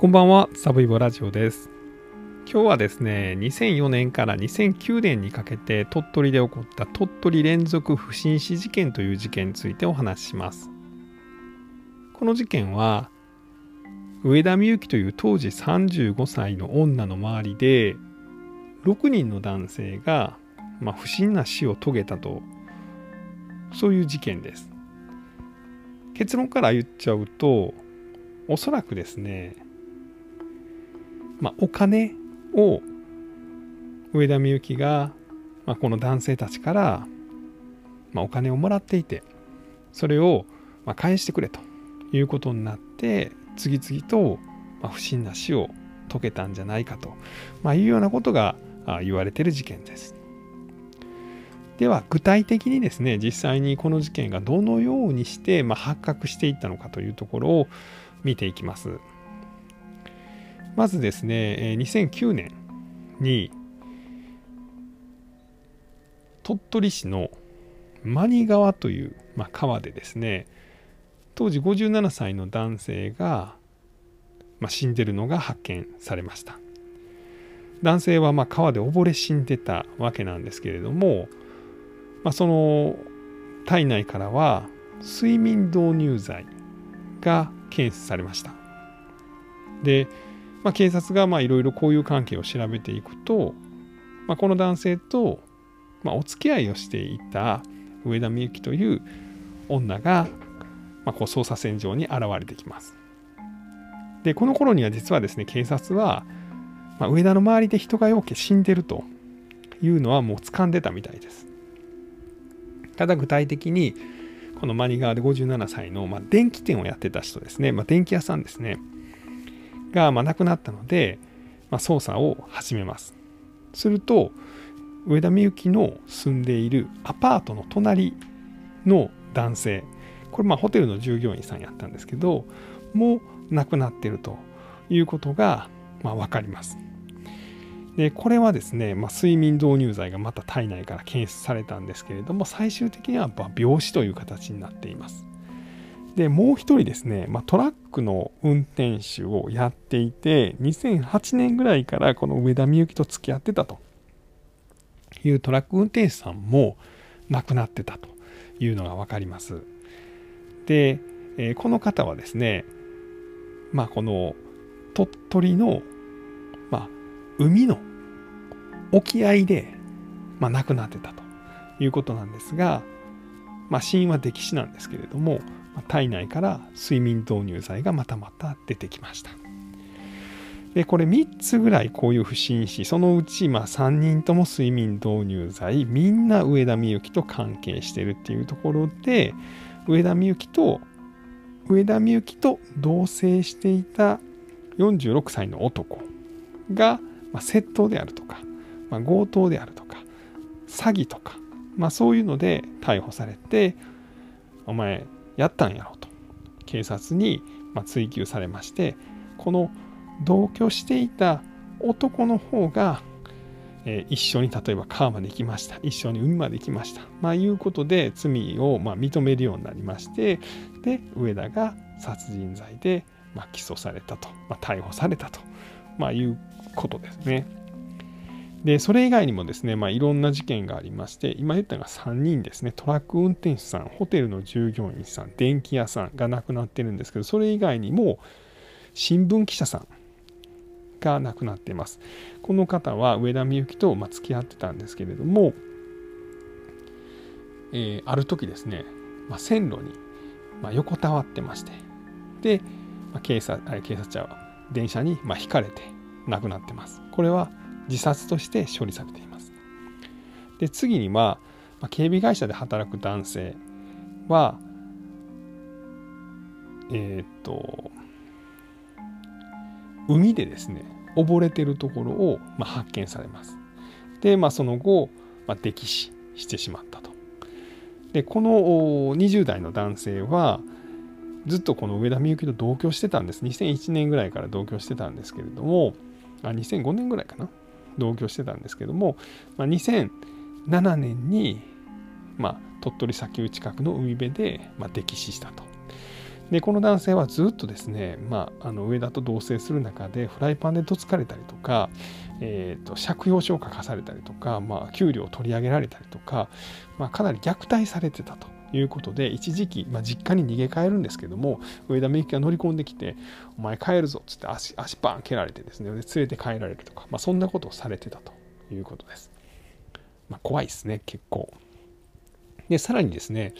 こんばんは、サブイボラジオです。今日はですね、2004年から2009年にかけて鳥取で起こった鳥取連続不審死事件という事件についてお話しします。この事件は、上田美由紀という当時35歳の女の周りで、6人の男性が、まあ、不審な死を遂げたと、そういう事件です。結論から言っちゃうと、おそらくですね、まあ、お金を上田美由紀が、まあ、この男性たちから、まあ、お金をもらっていてそれをまあ返してくれということになって次々とまあ不審な死を遂げたんじゃないかと、まあ、いうようなことがあ言われている事件です。では具体的にですね実際にこの事件がどのようにして、まあ、発覚していったのかというところを見ていきます。まずですね、2009年に鳥取市の真庭川という、まあ、川でですね当時57歳の男性が、まあ、死んでるのが発見されました。男性はまあ川で溺れ死んでたわけなんですけれども、まあ、その体内からは睡眠導入剤が検出されました。でまあ、警察がいろいろ交友関係を調べていくと、まあ、この男性と、まあ、お付き合いをしていた上田美由紀という女が、まあ、こう捜査線上に現れてきます。でこの頃には実はですね警察は、まあ、上田の周りで人がよけ死んでるというのはもう掴んでたみたいです。ただ具体的にこのマニ川で57歳の、まあ、電気店をやってた人ですね、まあ、電気屋さんですねが、まあ、亡くなったので、まあ、捜査を始めます。すると上田美由紀の住んでいるアパートの隣の男性これまあホテルの従業員さんやったんですけどもう亡くなってるということが、まあ、分かります。でこれはですね、まあ、睡眠導入剤がまた体内から検出されたんですけれども最終的には病死という形になっています。でもう一人ですね、まあ、トラックの運転手をやっていて2008年ぐらいからこの上田美由紀と付き合ってたと。いうトラック運転手さんも亡くなってたというのが分かります。で、えー、この方はですねまあこの鳥取の、まあ、海の沖合で、まあ、亡くなってたということなんですが、まあ、死因は溺死なんですけれども体内から睡眠導入剤がまたまた出てきました。でこれ3つぐらいこういう不審死そのうちまあ3人とも睡眠導入剤みんな上田美由紀と関係してるっていうところで上田美由紀と上田美由紀と同棲していた46歳の男が、ま、窃盗であるとか、まあ、強盗であるとか詐欺とか、まあ、そういうので逮捕されてお前やったんやろと。警察に追及されましてこの同居していた男の方が、えー、一緒に例えば川まで行きました。一緒に海まで行きました。まあいうことで罪をまあ認めるようになりましてで上田が殺人罪でまあ起訴されたと、まあ、逮捕されたと、まあ、いうことですね。でそれ以外にもですね、まあ、いろんな事件がありまして今言ったのが3人ですね。トラック運転手さんホテルの従業員さん電気屋さんが亡くなってるんですけどそれ以外にも新聞記者さんが亡くなっています。この方は上田美由紀とまあ付き合ってたんですけれども、えー、ある時ですね、まあ、線路にま横たわってましてで、まあ、警察警察車は電車にま引かれて亡くなってます。これは自殺として処理されています。で次には、ま、警備会社で働く男性はえっ、と海でですね溺れてるところを、ま、発見されます。で、まあ、その後、まあ、溺死してしまったと。でこの20代の男性はずっとこの上田美由紀と同居してたんです。2001年ぐらいから同居してたんですけれどもあ2005年ぐらいかな同居してたんですけども、まあ、2007年に、まあ、鳥取砂丘近くの海辺で、まあ、溺死したと。でこの男性はずっとですね、まあ、あの上田と同棲する中でフライパンでどつかれたりとか、えーと、借用書を書かされたりとか、まあ、給料を取り上げられたりとか、まあ、かなり虐待されてたということで一時期、まあ、実家に逃げ帰るんですけども上田美幸が乗り込んできて「お前帰るぞ」っつって足足バン蹴られてですね連れて帰られるとか、まあ、そんなことをされてたということです。まあ、怖いですね結構。でさらにですね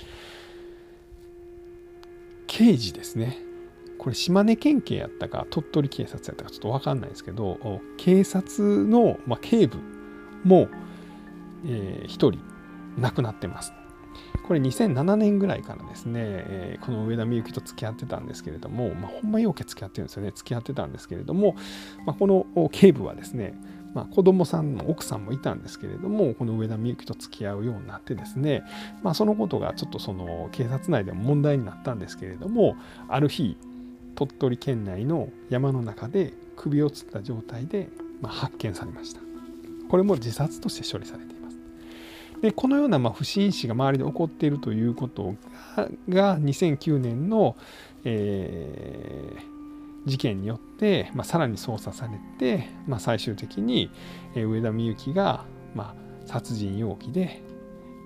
刑事ですねこれ島根県警やったか鳥取警察やったかちょっと分かんないですけど警察の、まあ、警部も、えー、1人亡くなってます。これ2007年ぐらいからですね、えー、この上田美幸と付き合ってたんですけれども、まあ、ほんまようけ付き合ってるんですよね。付き合ってたんですけれども、まあ、この警部はですね、まあ、子供さんの奥さんもいたんですけれどもこの上田美幸と付き合うようになってですね、まあ、そのことがちょっとその警察内でも問題になったんですけれどもある日鳥取県内の山の中で首をつった状態で、ま発見されました。これも自殺として処理されてでこのようなま不審死が周りで起こっているということが2009年の、えー、事件によって、まあ、さらに捜査されて、まあ、最終的に上田美幸が、まあ、殺人容疑で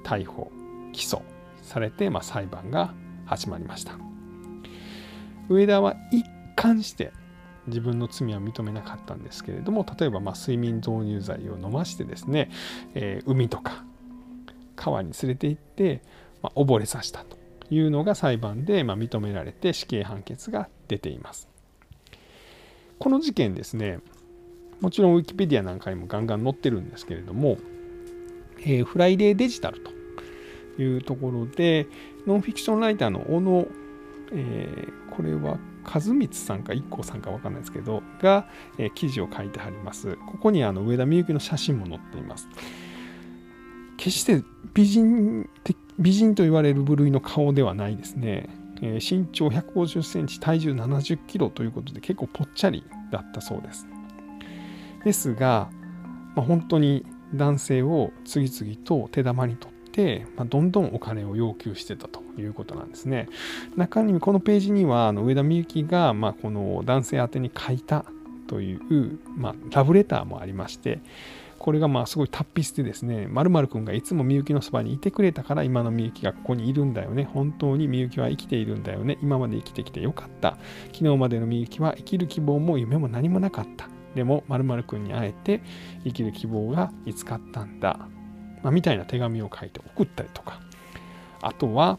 逮捕起訴されて、ま、裁判が始まりました。上田は一貫して自分の罪は認めなかったんですけれども例えばま睡眠導入剤を飲ましてですね、えー、海とか川に連れて行って、まあ、溺れさせたというのが裁判で、ま認められて死刑判決が出ています。この事件ですね、もちろんウィキペディアなんかにもガンガン載ってるんですけれども、えー、フライデーデジタルというところで、ノンフィクションライターの小野、えー、これは和光さんか IKKO さんか分かんないですけど、が、えー、記事を書いてあります。ここにあの上田美幸の写真も載っています。決して美人美人と言われる部類の顔ではないですね。えー、身長150センチ、体重70キロということで結構ぽっちゃりだったそうです。ですが、まあ、本当に男性を次々と手玉に取って、まあ、どんどんお金を要求してたということなんですね。中にこのページにはあの上田美幸が、まあ、この男性宛に書いたという、まあ、ラブレターもありまして、これがまあすごい達筆でですね、まるくんがいつもみゆきのそばにいてくれたから今のみゆきがここにいるんだよね。本当にみゆきは生きているんだよね。今まで生きてきてよかった。昨日までのみゆきは生きる希望も夢も何もなかった。でも、まるくんに会えて生きる希望が見つかったんだ。まあ、みたいな手紙を書いて送ったりとか。あとは、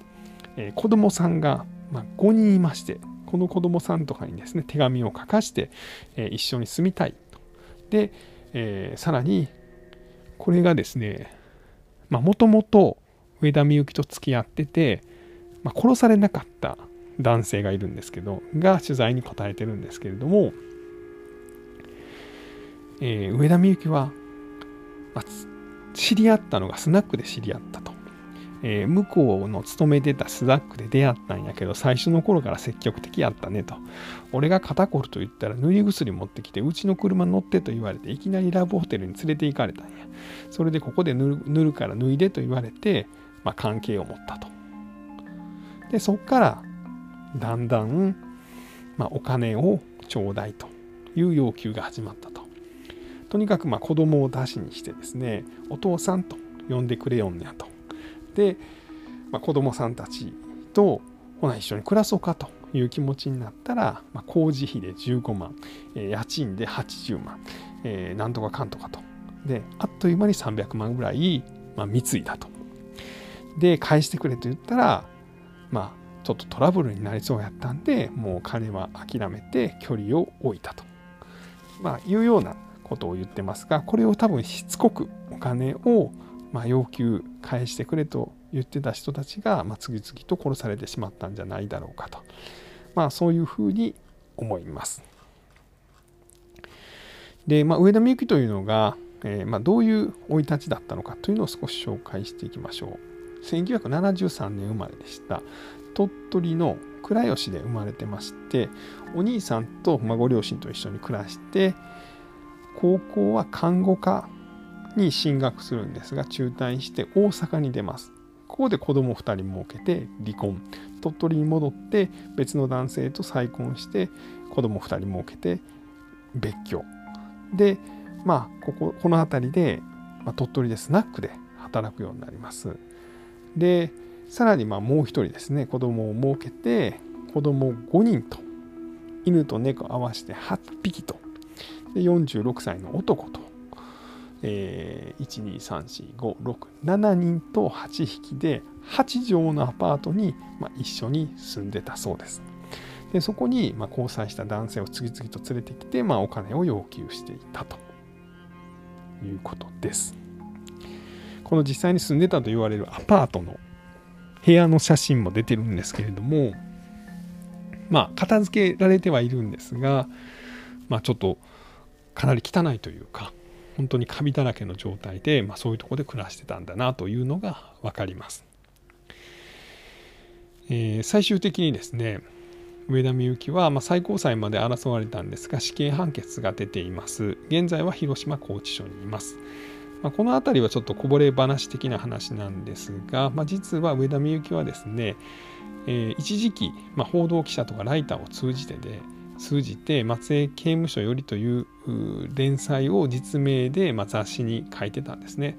えー、子供さんが、ま、5人いまして、この子供さんとかにですね、手紙を書かして、えー、一緒に住みたいと。で、えー、さらにこれがですねもともと上田美幸と付き合ってて、まあ、殺されなかった男性がいるんですけどが取材に答えてるんですけれども、えー、上田美幸は、まあ、知り合ったのがスナックで知り合った。えー、向こうの勤めてたスナックで出会ったんやけど、最初の頃から積極的やったねと。俺が肩こると言ったら塗り薬持ってきて、うちの車乗ってと言われて、いきなりラブホテルに連れて行かれたんや。それでここで塗るから脱いでと言われて、まあ、関係を持ったと。で、そっから、だんだん、まあ、お金をちょうだいという要求が始まったと。とにかくまあ子供を出しにしてですね、お父さんと呼んでくれよんねやと。で、まあ、子供さんたちとほな一緒に暮らそうかという気持ちになったら、まあ、工事費で15万、えー、家賃で80万、えー、なんとかかんとかと。で、あっという間に300万ぐらい、まあ、貢いだと。で、返してくれと言ったら、まあ、ちょっとトラブルになりそうやったんで、もう金は諦めて距離を置いたと。まあ、いうようなことを言ってますが、これを多分しつこくお金をま、要求返してくれと言ってた人たちが、ま、次々と殺されてしまったんじゃないだろうかと、まあ、そういうふうに思います。で、まあ、上田美幸というのが、えー、まあ、どういう生い立ちだったのかというのを少し紹介していきましょう。1973年生まれでした。鳥取の倉吉で生まれてまして、お兄さんと、まあ、ご両親と一緒に暮らして、高校は看護科に進学するんですが中退して大阪に出ます。ここで子供2人設けて離婚。鳥取に戻って別の男性と再婚して子供2人設けて別居。でまあこここの辺りで、まあ、鳥取でスナックで働くようになります。でさらにまあもう1人ですね。子供を設けて子供5人と犬と猫合わせて8匹と。で46歳の男と、えー、1234567人と8匹で8畳のアパートに、まあ、一緒に住んでたそうです。でそこに、まあ、交際した男性を次々と連れてきて、まあ、お金を要求していたということです。この実際に住んでたと言われるアパートの部屋の写真も出てるんですけれどもまあ片付けられてはいるんですがまあちょっとかなり汚いというか本当にカビだらけの状態で、まあ、そういうとこで暮らしてたんだなというのが分かります。えー、最終的にですね上田美幸は、まあ、最高裁まで争われたんですが死刑判決が出ています現在は広島拘置所にいます、まあ、この辺りはちょっとこぼれ話的な話なんですが、まあ、実は上田美幸はですね、えー、一時期、まあ、報道記者とかライターを通じてで通じて松江刑務所よりという連載を実名で雑誌に書いてたんですね。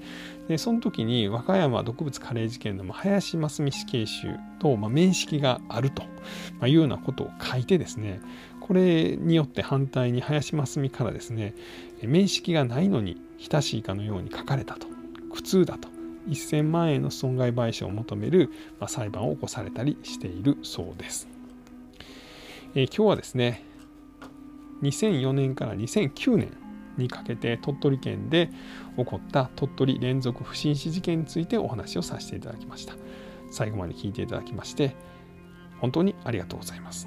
でその時に和歌山毒物カレー事件の林真澄死刑囚と面識があるというようなことを書いてですねこれによって反対に林真澄からですね面識がないのに親しいかのように書かれたと苦痛だと1000万円の損害賠償を求める裁判を起こされたりしているそうです。え、今日はですね2004年から2009年にかけて鳥取県で起こった鳥取連続不審死事件についてお話をさせていただきました最後まで聞いていただきまして本当にありがとうございます。